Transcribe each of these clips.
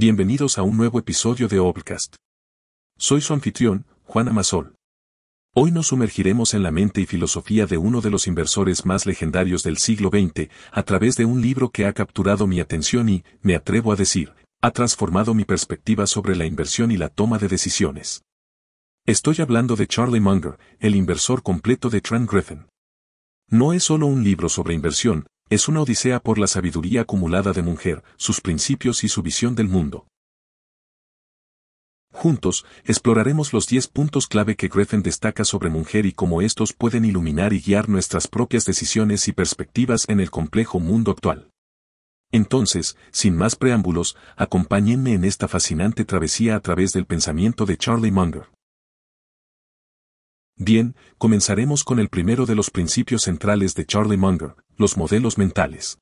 Bienvenidos a un nuevo episodio de Obcast. Soy su anfitrión, Juan Amasol. Hoy nos sumergiremos en la mente y filosofía de uno de los inversores más legendarios del siglo XX a través de un libro que ha capturado mi atención y, me atrevo a decir, ha transformado mi perspectiva sobre la inversión y la toma de decisiones. Estoy hablando de Charlie Munger, el inversor completo de Trent Griffin. No es solo un libro sobre inversión, es una odisea por la sabiduría acumulada de Munger, sus principios y su visión del mundo. Juntos, exploraremos los 10 puntos clave que Griffin destaca sobre Munger y cómo estos pueden iluminar y guiar nuestras propias decisiones y perspectivas en el complejo mundo actual. Entonces, sin más preámbulos, acompáñenme en esta fascinante travesía a través del pensamiento de Charlie Munger. Bien, comenzaremos con el primero de los principios centrales de Charlie Munger, los modelos mentales.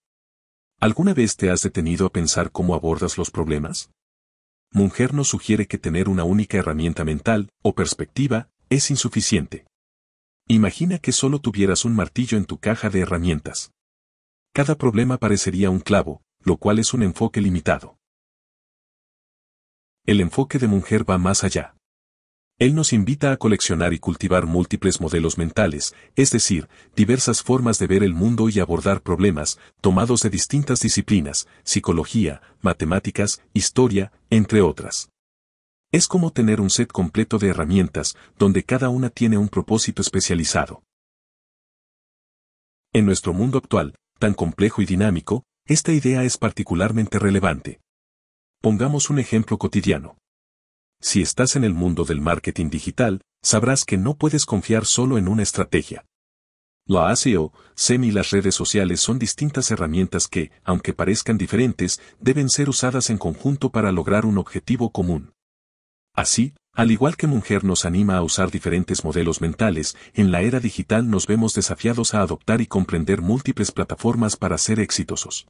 ¿Alguna vez te has detenido a pensar cómo abordas los problemas? Munger nos sugiere que tener una única herramienta mental, o perspectiva, es insuficiente. Imagina que solo tuvieras un martillo en tu caja de herramientas. Cada problema parecería un clavo, lo cual es un enfoque limitado. El enfoque de Munger va más allá. Él nos invita a coleccionar y cultivar múltiples modelos mentales, es decir, diversas formas de ver el mundo y abordar problemas, tomados de distintas disciplinas, psicología, matemáticas, historia, entre otras. Es como tener un set completo de herramientas, donde cada una tiene un propósito especializado. En nuestro mundo actual, tan complejo y dinámico, esta idea es particularmente relevante. Pongamos un ejemplo cotidiano. Si estás en el mundo del marketing digital, sabrás que no puedes confiar solo en una estrategia. La ASEO, SEM y las redes sociales son distintas herramientas que, aunque parezcan diferentes, deben ser usadas en conjunto para lograr un objetivo común. Así, al igual que Munger nos anima a usar diferentes modelos mentales, en la era digital nos vemos desafiados a adoptar y comprender múltiples plataformas para ser exitosos.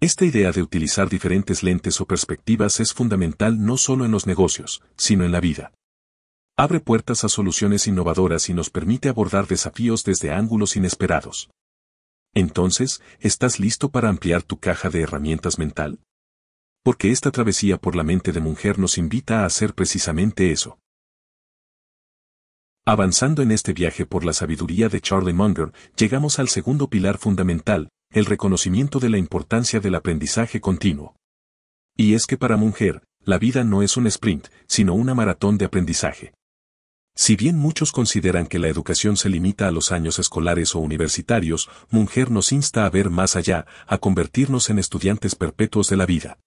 Esta idea de utilizar diferentes lentes o perspectivas es fundamental no solo en los negocios, sino en la vida. Abre puertas a soluciones innovadoras y nos permite abordar desafíos desde ángulos inesperados. Entonces, ¿estás listo para ampliar tu caja de herramientas mental? Porque esta travesía por la mente de mujer nos invita a hacer precisamente eso. Avanzando en este viaje por la sabiduría de Charlie Munger, llegamos al segundo pilar fundamental, el reconocimiento de la importancia del aprendizaje continuo. Y es que para Munger, la vida no es un sprint, sino una maratón de aprendizaje. Si bien muchos consideran que la educación se limita a los años escolares o universitarios, Munger nos insta a ver más allá, a convertirnos en estudiantes perpetuos de la vida.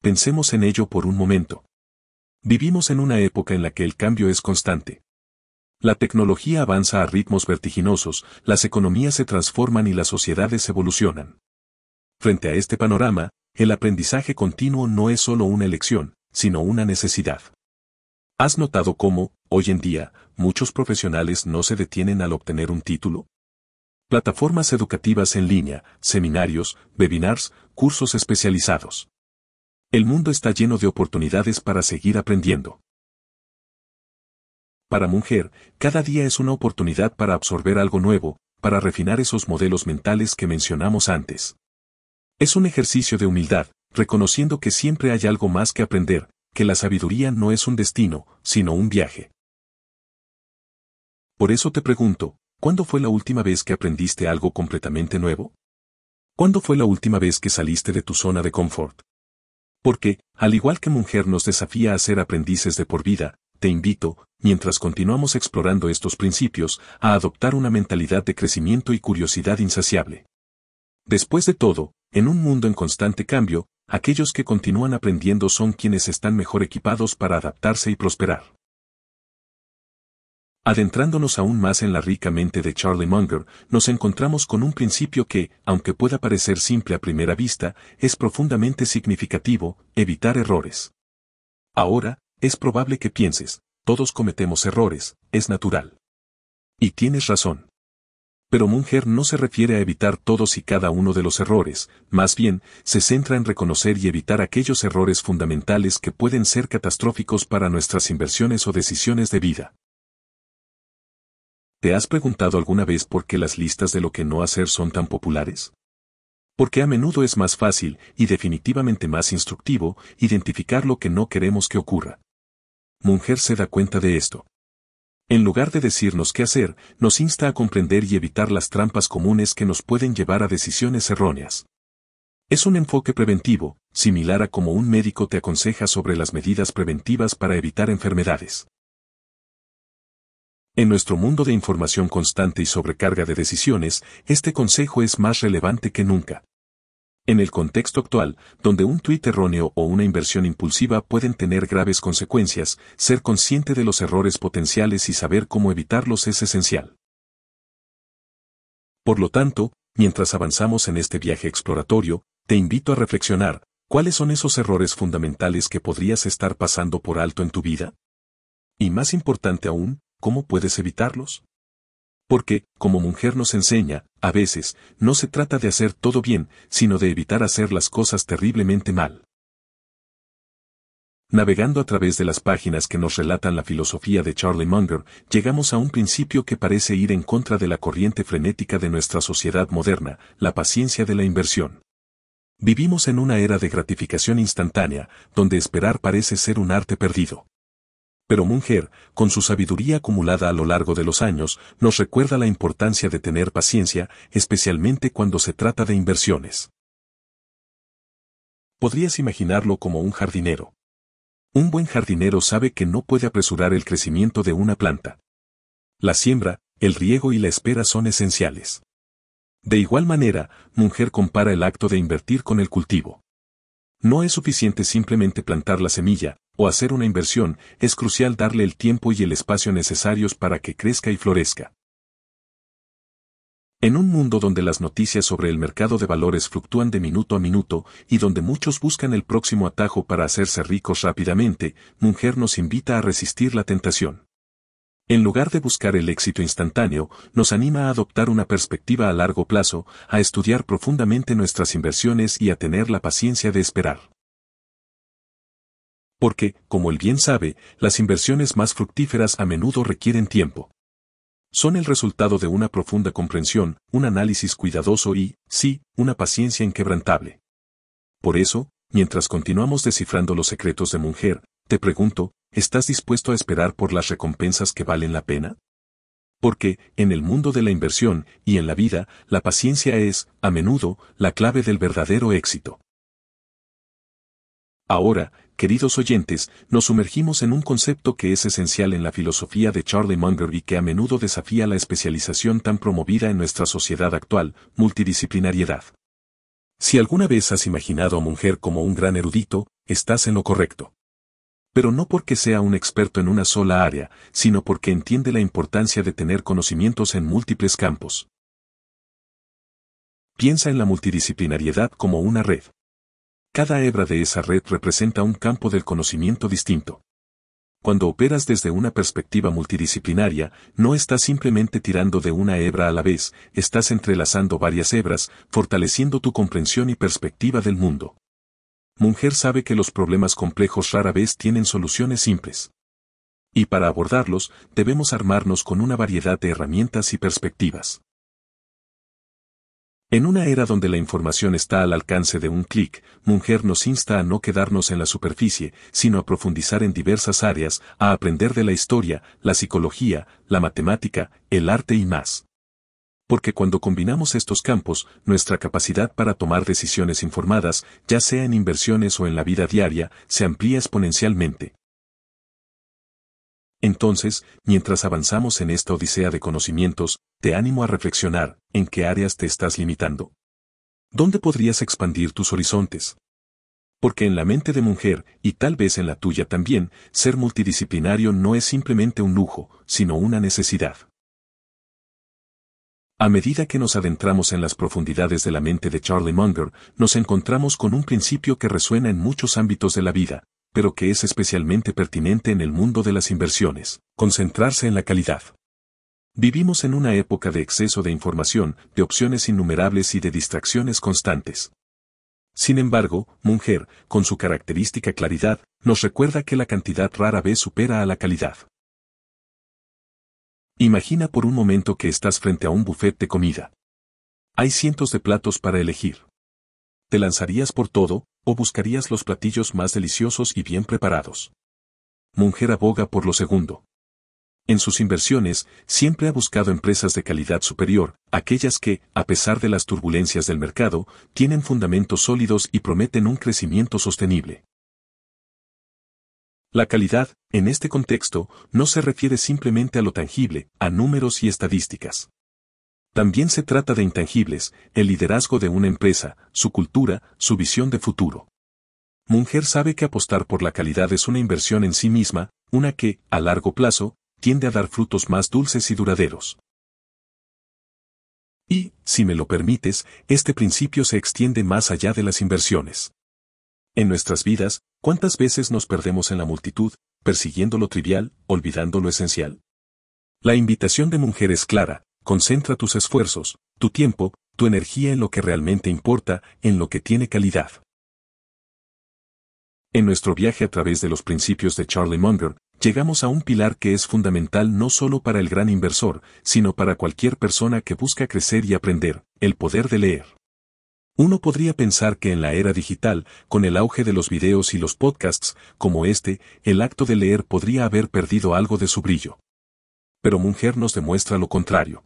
Pensemos en ello por un momento. Vivimos en una época en la que el cambio es constante. La tecnología avanza a ritmos vertiginosos, las economías se transforman y las sociedades evolucionan. Frente a este panorama, el aprendizaje continuo no es solo una elección, sino una necesidad. ¿Has notado cómo, hoy en día, muchos profesionales no se detienen al obtener un título? Plataformas educativas en línea, seminarios, webinars, cursos especializados. El mundo está lleno de oportunidades para seguir aprendiendo. Para Mujer, cada día es una oportunidad para absorber algo nuevo, para refinar esos modelos mentales que mencionamos antes. Es un ejercicio de humildad, reconociendo que siempre hay algo más que aprender, que la sabiduría no es un destino, sino un viaje. Por eso te pregunto, ¿cuándo fue la última vez que aprendiste algo completamente nuevo? ¿Cuándo fue la última vez que saliste de tu zona de confort? Porque, al igual que Mujer nos desafía a ser aprendices de por vida, te invito, mientras continuamos explorando estos principios, a adoptar una mentalidad de crecimiento y curiosidad insaciable. Después de todo, en un mundo en constante cambio, aquellos que continúan aprendiendo son quienes están mejor equipados para adaptarse y prosperar. Adentrándonos aún más en la rica mente de Charlie Munger, nos encontramos con un principio que, aunque pueda parecer simple a primera vista, es profundamente significativo, evitar errores. Ahora, es probable que pienses, todos cometemos errores, es natural. Y tienes razón. Pero Munger no se refiere a evitar todos y cada uno de los errores, más bien, se centra en reconocer y evitar aquellos errores fundamentales que pueden ser catastróficos para nuestras inversiones o decisiones de vida. ¿Te has preguntado alguna vez por qué las listas de lo que no hacer son tan populares? Porque a menudo es más fácil, y definitivamente más instructivo, identificar lo que no queremos que ocurra. Mujer se da cuenta de esto. En lugar de decirnos qué hacer, nos insta a comprender y evitar las trampas comunes que nos pueden llevar a decisiones erróneas. Es un enfoque preventivo, similar a como un médico te aconseja sobre las medidas preventivas para evitar enfermedades. En nuestro mundo de información constante y sobrecarga de decisiones, este consejo es más relevante que nunca. En el contexto actual, donde un tuit erróneo o una inversión impulsiva pueden tener graves consecuencias, ser consciente de los errores potenciales y saber cómo evitarlos es esencial. Por lo tanto, mientras avanzamos en este viaje exploratorio, te invito a reflexionar, ¿cuáles son esos errores fundamentales que podrías estar pasando por alto en tu vida? Y más importante aún, ¿cómo puedes evitarlos? Porque, como mujer nos enseña, a veces, no se trata de hacer todo bien, sino de evitar hacer las cosas terriblemente mal. Navegando a través de las páginas que nos relatan la filosofía de Charlie Munger, llegamos a un principio que parece ir en contra de la corriente frenética de nuestra sociedad moderna, la paciencia de la inversión. Vivimos en una era de gratificación instantánea, donde esperar parece ser un arte perdido. Pero Munger, con su sabiduría acumulada a lo largo de los años, nos recuerda la importancia de tener paciencia, especialmente cuando se trata de inversiones. Podrías imaginarlo como un jardinero. Un buen jardinero sabe que no puede apresurar el crecimiento de una planta. La siembra, el riego y la espera son esenciales. De igual manera, Munger compara el acto de invertir con el cultivo. No es suficiente simplemente plantar la semilla, o hacer una inversión, es crucial darle el tiempo y el espacio necesarios para que crezca y florezca. En un mundo donde las noticias sobre el mercado de valores fluctúan de minuto a minuto y donde muchos buscan el próximo atajo para hacerse ricos rápidamente, Munger nos invita a resistir la tentación. En lugar de buscar el éxito instantáneo, nos anima a adoptar una perspectiva a largo plazo, a estudiar profundamente nuestras inversiones y a tener la paciencia de esperar. Porque, como él bien sabe, las inversiones más fructíferas a menudo requieren tiempo. Son el resultado de una profunda comprensión, un análisis cuidadoso y, sí, una paciencia inquebrantable. Por eso, mientras continuamos descifrando los secretos de Munger, te pregunto, ¿estás dispuesto a esperar por las recompensas que valen la pena? Porque, en el mundo de la inversión y en la vida, la paciencia es, a menudo, la clave del verdadero éxito. Ahora, queridos oyentes, nos sumergimos en un concepto que es esencial en la filosofía de Charlie Munger y que a menudo desafía la especialización tan promovida en nuestra sociedad actual, multidisciplinariedad. Si alguna vez has imaginado a Munger como un gran erudito, estás en lo correcto pero no porque sea un experto en una sola área, sino porque entiende la importancia de tener conocimientos en múltiples campos. Piensa en la multidisciplinariedad como una red. Cada hebra de esa red representa un campo del conocimiento distinto. Cuando operas desde una perspectiva multidisciplinaria, no estás simplemente tirando de una hebra a la vez, estás entrelazando varias hebras, fortaleciendo tu comprensión y perspectiva del mundo. Munger sabe que los problemas complejos rara vez tienen soluciones simples. Y para abordarlos, debemos armarnos con una variedad de herramientas y perspectivas. En una era donde la información está al alcance de un clic, Munger nos insta a no quedarnos en la superficie, sino a profundizar en diversas áreas, a aprender de la historia, la psicología, la matemática, el arte y más porque cuando combinamos estos campos, nuestra capacidad para tomar decisiones informadas, ya sea en inversiones o en la vida diaria, se amplía exponencialmente. Entonces, mientras avanzamos en esta odisea de conocimientos, te animo a reflexionar, ¿en qué áreas te estás limitando? ¿Dónde podrías expandir tus horizontes? Porque en la mente de mujer, y tal vez en la tuya también, ser multidisciplinario no es simplemente un lujo, sino una necesidad. A medida que nos adentramos en las profundidades de la mente de Charlie Munger, nos encontramos con un principio que resuena en muchos ámbitos de la vida, pero que es especialmente pertinente en el mundo de las inversiones, concentrarse en la calidad. Vivimos en una época de exceso de información, de opciones innumerables y de distracciones constantes. Sin embargo, Munger, con su característica claridad, nos recuerda que la cantidad rara vez supera a la calidad. Imagina por un momento que estás frente a un buffet de comida. Hay cientos de platos para elegir. ¿Te lanzarías por todo, o buscarías los platillos más deliciosos y bien preparados? Mujer aboga por lo segundo. En sus inversiones, siempre ha buscado empresas de calidad superior, aquellas que, a pesar de las turbulencias del mercado, tienen fundamentos sólidos y prometen un crecimiento sostenible. La calidad, en este contexto, no se refiere simplemente a lo tangible, a números y estadísticas. También se trata de intangibles, el liderazgo de una empresa, su cultura, su visión de futuro. Munger sabe que apostar por la calidad es una inversión en sí misma, una que, a largo plazo, tiende a dar frutos más dulces y duraderos. Y, si me lo permites, este principio se extiende más allá de las inversiones. En nuestras vidas, ¿cuántas veces nos perdemos en la multitud, persiguiendo lo trivial, olvidando lo esencial? La invitación de Mujer es clara, concentra tus esfuerzos, tu tiempo, tu energía en lo que realmente importa, en lo que tiene calidad. En nuestro viaje a través de los principios de Charlie Munger, llegamos a un pilar que es fundamental no solo para el gran inversor, sino para cualquier persona que busca crecer y aprender, el poder de leer. Uno podría pensar que en la era digital, con el auge de los videos y los podcasts, como este, el acto de leer podría haber perdido algo de su brillo. Pero Munger nos demuestra lo contrario.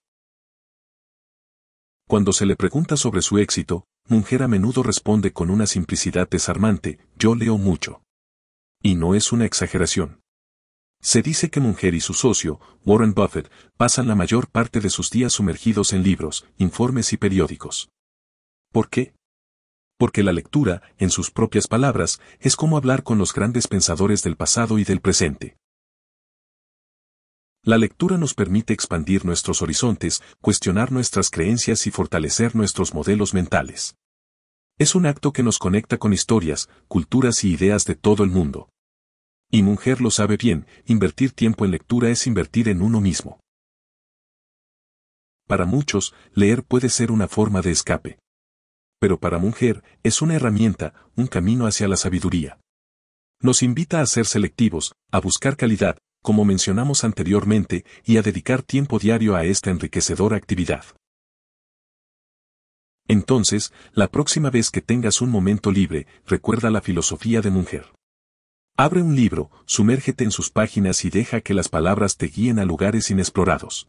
Cuando se le pregunta sobre su éxito, Munger a menudo responde con una simplicidad desarmante, yo leo mucho. Y no es una exageración. Se dice que Munger y su socio, Warren Buffett, pasan la mayor parte de sus días sumergidos en libros, informes y periódicos. ¿Por qué? Porque la lectura, en sus propias palabras, es como hablar con los grandes pensadores del pasado y del presente. La lectura nos permite expandir nuestros horizontes, cuestionar nuestras creencias y fortalecer nuestros modelos mentales. Es un acto que nos conecta con historias, culturas y ideas de todo el mundo. Y Mujer lo sabe bien, invertir tiempo en lectura es invertir en uno mismo. Para muchos, leer puede ser una forma de escape pero para mujer es una herramienta, un camino hacia la sabiduría. Nos invita a ser selectivos, a buscar calidad, como mencionamos anteriormente, y a dedicar tiempo diario a esta enriquecedora actividad. Entonces, la próxima vez que tengas un momento libre, recuerda la filosofía de mujer. Abre un libro, sumérgete en sus páginas y deja que las palabras te guíen a lugares inexplorados.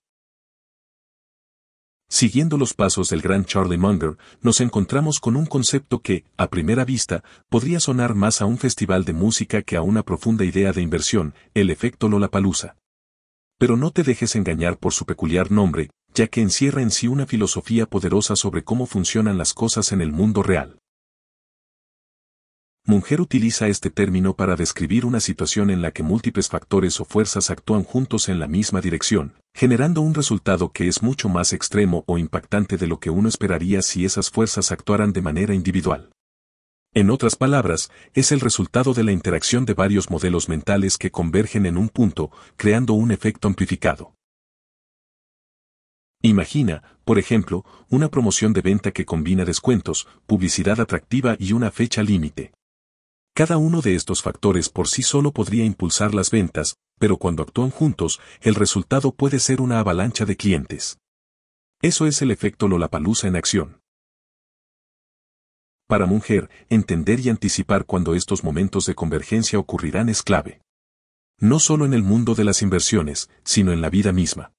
Siguiendo los pasos del gran Charlie Munger, nos encontramos con un concepto que, a primera vista, podría sonar más a un festival de música que a una profunda idea de inversión, el efecto Lollapalooza. Pero no te dejes engañar por su peculiar nombre, ya que encierra en sí una filosofía poderosa sobre cómo funcionan las cosas en el mundo real. Munger utiliza este término para describir una situación en la que múltiples factores o fuerzas actúan juntos en la misma dirección, generando un resultado que es mucho más extremo o impactante de lo que uno esperaría si esas fuerzas actuaran de manera individual. En otras palabras, es el resultado de la interacción de varios modelos mentales que convergen en un punto, creando un efecto amplificado. Imagina, por ejemplo, una promoción de venta que combina descuentos, publicidad atractiva y una fecha límite. Cada uno de estos factores por sí solo podría impulsar las ventas, pero cuando actúan juntos, el resultado puede ser una avalancha de clientes. Eso es el efecto Lollapalooza en acción. Para Mujer, entender y anticipar cuando estos momentos de convergencia ocurrirán es clave. No solo en el mundo de las inversiones, sino en la vida misma.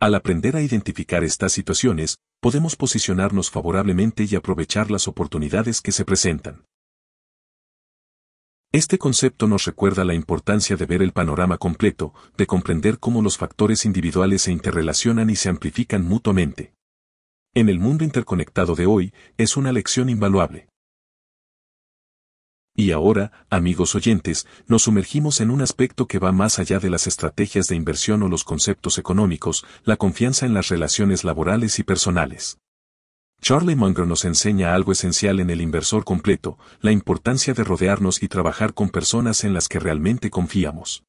Al aprender a identificar estas situaciones, podemos posicionarnos favorablemente y aprovechar las oportunidades que se presentan. Este concepto nos recuerda la importancia de ver el panorama completo, de comprender cómo los factores individuales se interrelacionan y se amplifican mutuamente. En el mundo interconectado de hoy, es una lección invaluable. Y ahora, amigos oyentes, nos sumergimos en un aspecto que va más allá de las estrategias de inversión o los conceptos económicos, la confianza en las relaciones laborales y personales. Charlie Munger nos enseña algo esencial en el inversor completo, la importancia de rodearnos y trabajar con personas en las que realmente confiamos.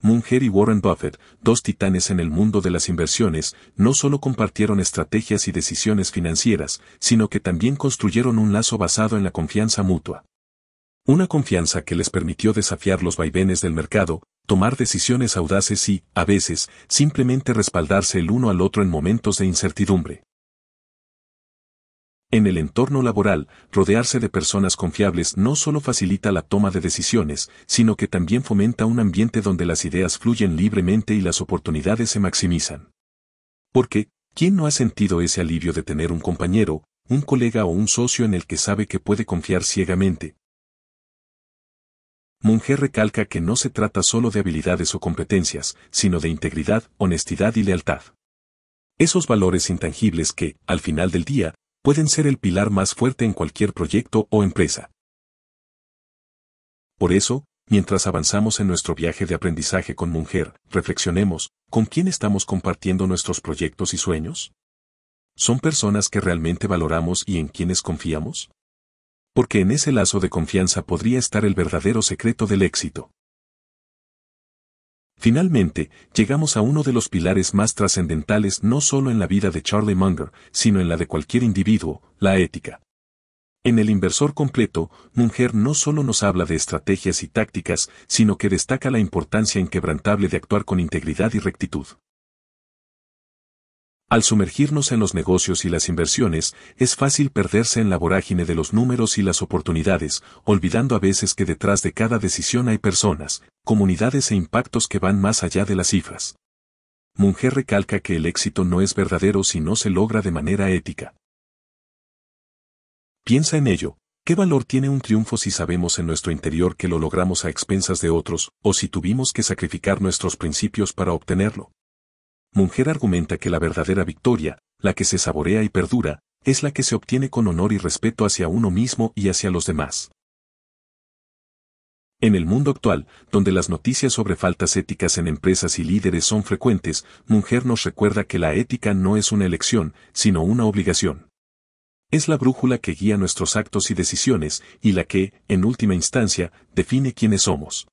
Munger y Warren Buffett, dos titanes en el mundo de las inversiones, no solo compartieron estrategias y decisiones financieras, sino que también construyeron un lazo basado en la confianza mutua. Una confianza que les permitió desafiar los vaivenes del mercado, tomar decisiones audaces y, a veces, simplemente respaldarse el uno al otro en momentos de incertidumbre. En el entorno laboral, rodearse de personas confiables no solo facilita la toma de decisiones, sino que también fomenta un ambiente donde las ideas fluyen libremente y las oportunidades se maximizan. Porque, ¿quién no ha sentido ese alivio de tener un compañero, un colega o un socio en el que sabe que puede confiar ciegamente? Munger recalca que no se trata solo de habilidades o competencias, sino de integridad, honestidad y lealtad. Esos valores intangibles que, al final del día, pueden ser el pilar más fuerte en cualquier proyecto o empresa. Por eso, mientras avanzamos en nuestro viaje de aprendizaje con Munger, reflexionemos, ¿con quién estamos compartiendo nuestros proyectos y sueños? ¿Son personas que realmente valoramos y en quienes confiamos? Porque en ese lazo de confianza podría estar el verdadero secreto del éxito. Finalmente, llegamos a uno de los pilares más trascendentales no solo en la vida de Charlie Munger, sino en la de cualquier individuo, la ética. En el inversor completo, Munger no solo nos habla de estrategias y tácticas, sino que destaca la importancia inquebrantable de actuar con integridad y rectitud. Al sumergirnos en los negocios y las inversiones, es fácil perderse en la vorágine de los números y las oportunidades, olvidando a veces que detrás de cada decisión hay personas, comunidades e impactos que van más allá de las cifras. Munger recalca que el éxito no es verdadero si no se logra de manera ética. Piensa en ello, ¿qué valor tiene un triunfo si sabemos en nuestro interior que lo logramos a expensas de otros, o si tuvimos que sacrificar nuestros principios para obtenerlo? Munger argumenta que la verdadera victoria, la que se saborea y perdura, es la que se obtiene con honor y respeto hacia uno mismo y hacia los demás. En el mundo actual, donde las noticias sobre faltas éticas en empresas y líderes son frecuentes, Munger nos recuerda que la ética no es una elección, sino una obligación. Es la brújula que guía nuestros actos y decisiones, y la que, en última instancia, define quiénes somos.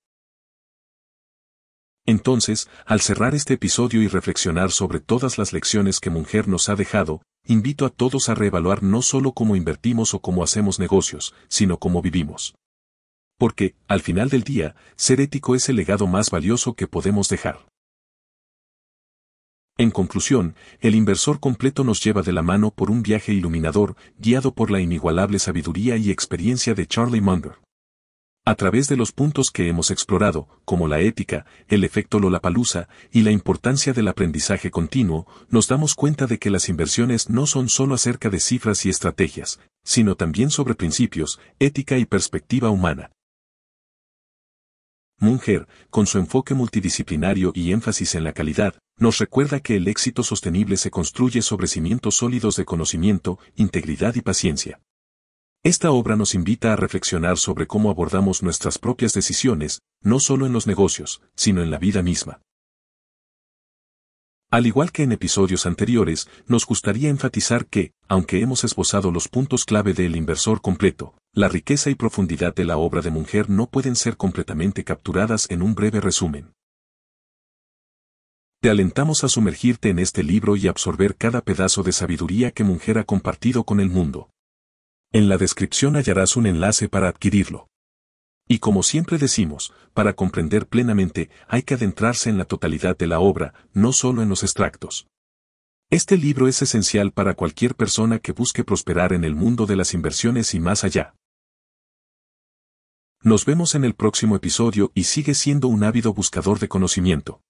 Entonces, al cerrar este episodio y reflexionar sobre todas las lecciones que Munger nos ha dejado, invito a todos a reevaluar no solo cómo invertimos o cómo hacemos negocios, sino cómo vivimos. Porque, al final del día, ser ético es el legado más valioso que podemos dejar. En conclusión, el inversor completo nos lleva de la mano por un viaje iluminador, guiado por la inigualable sabiduría y experiencia de Charlie Munger. A través de los puntos que hemos explorado, como la ética, el efecto Lollapalooza y la importancia del aprendizaje continuo, nos damos cuenta de que las inversiones no son solo acerca de cifras y estrategias, sino también sobre principios, ética y perspectiva humana. Munger, con su enfoque multidisciplinario y énfasis en la calidad, nos recuerda que el éxito sostenible se construye sobre cimientos sólidos de conocimiento, integridad y paciencia. Esta obra nos invita a reflexionar sobre cómo abordamos nuestras propias decisiones, no solo en los negocios, sino en la vida misma. Al igual que en episodios anteriores, nos gustaría enfatizar que, aunque hemos esbozado los puntos clave del inversor completo, la riqueza y profundidad de la obra de Munger no pueden ser completamente capturadas en un breve resumen. Te alentamos a sumergirte en este libro y absorber cada pedazo de sabiduría que Munger ha compartido con el mundo. En la descripción hallarás un enlace para adquirirlo. Y como siempre decimos, para comprender plenamente hay que adentrarse en la totalidad de la obra, no solo en los extractos. Este libro es esencial para cualquier persona que busque prosperar en el mundo de las inversiones y más allá. Nos vemos en el próximo episodio y sigue siendo un ávido buscador de conocimiento.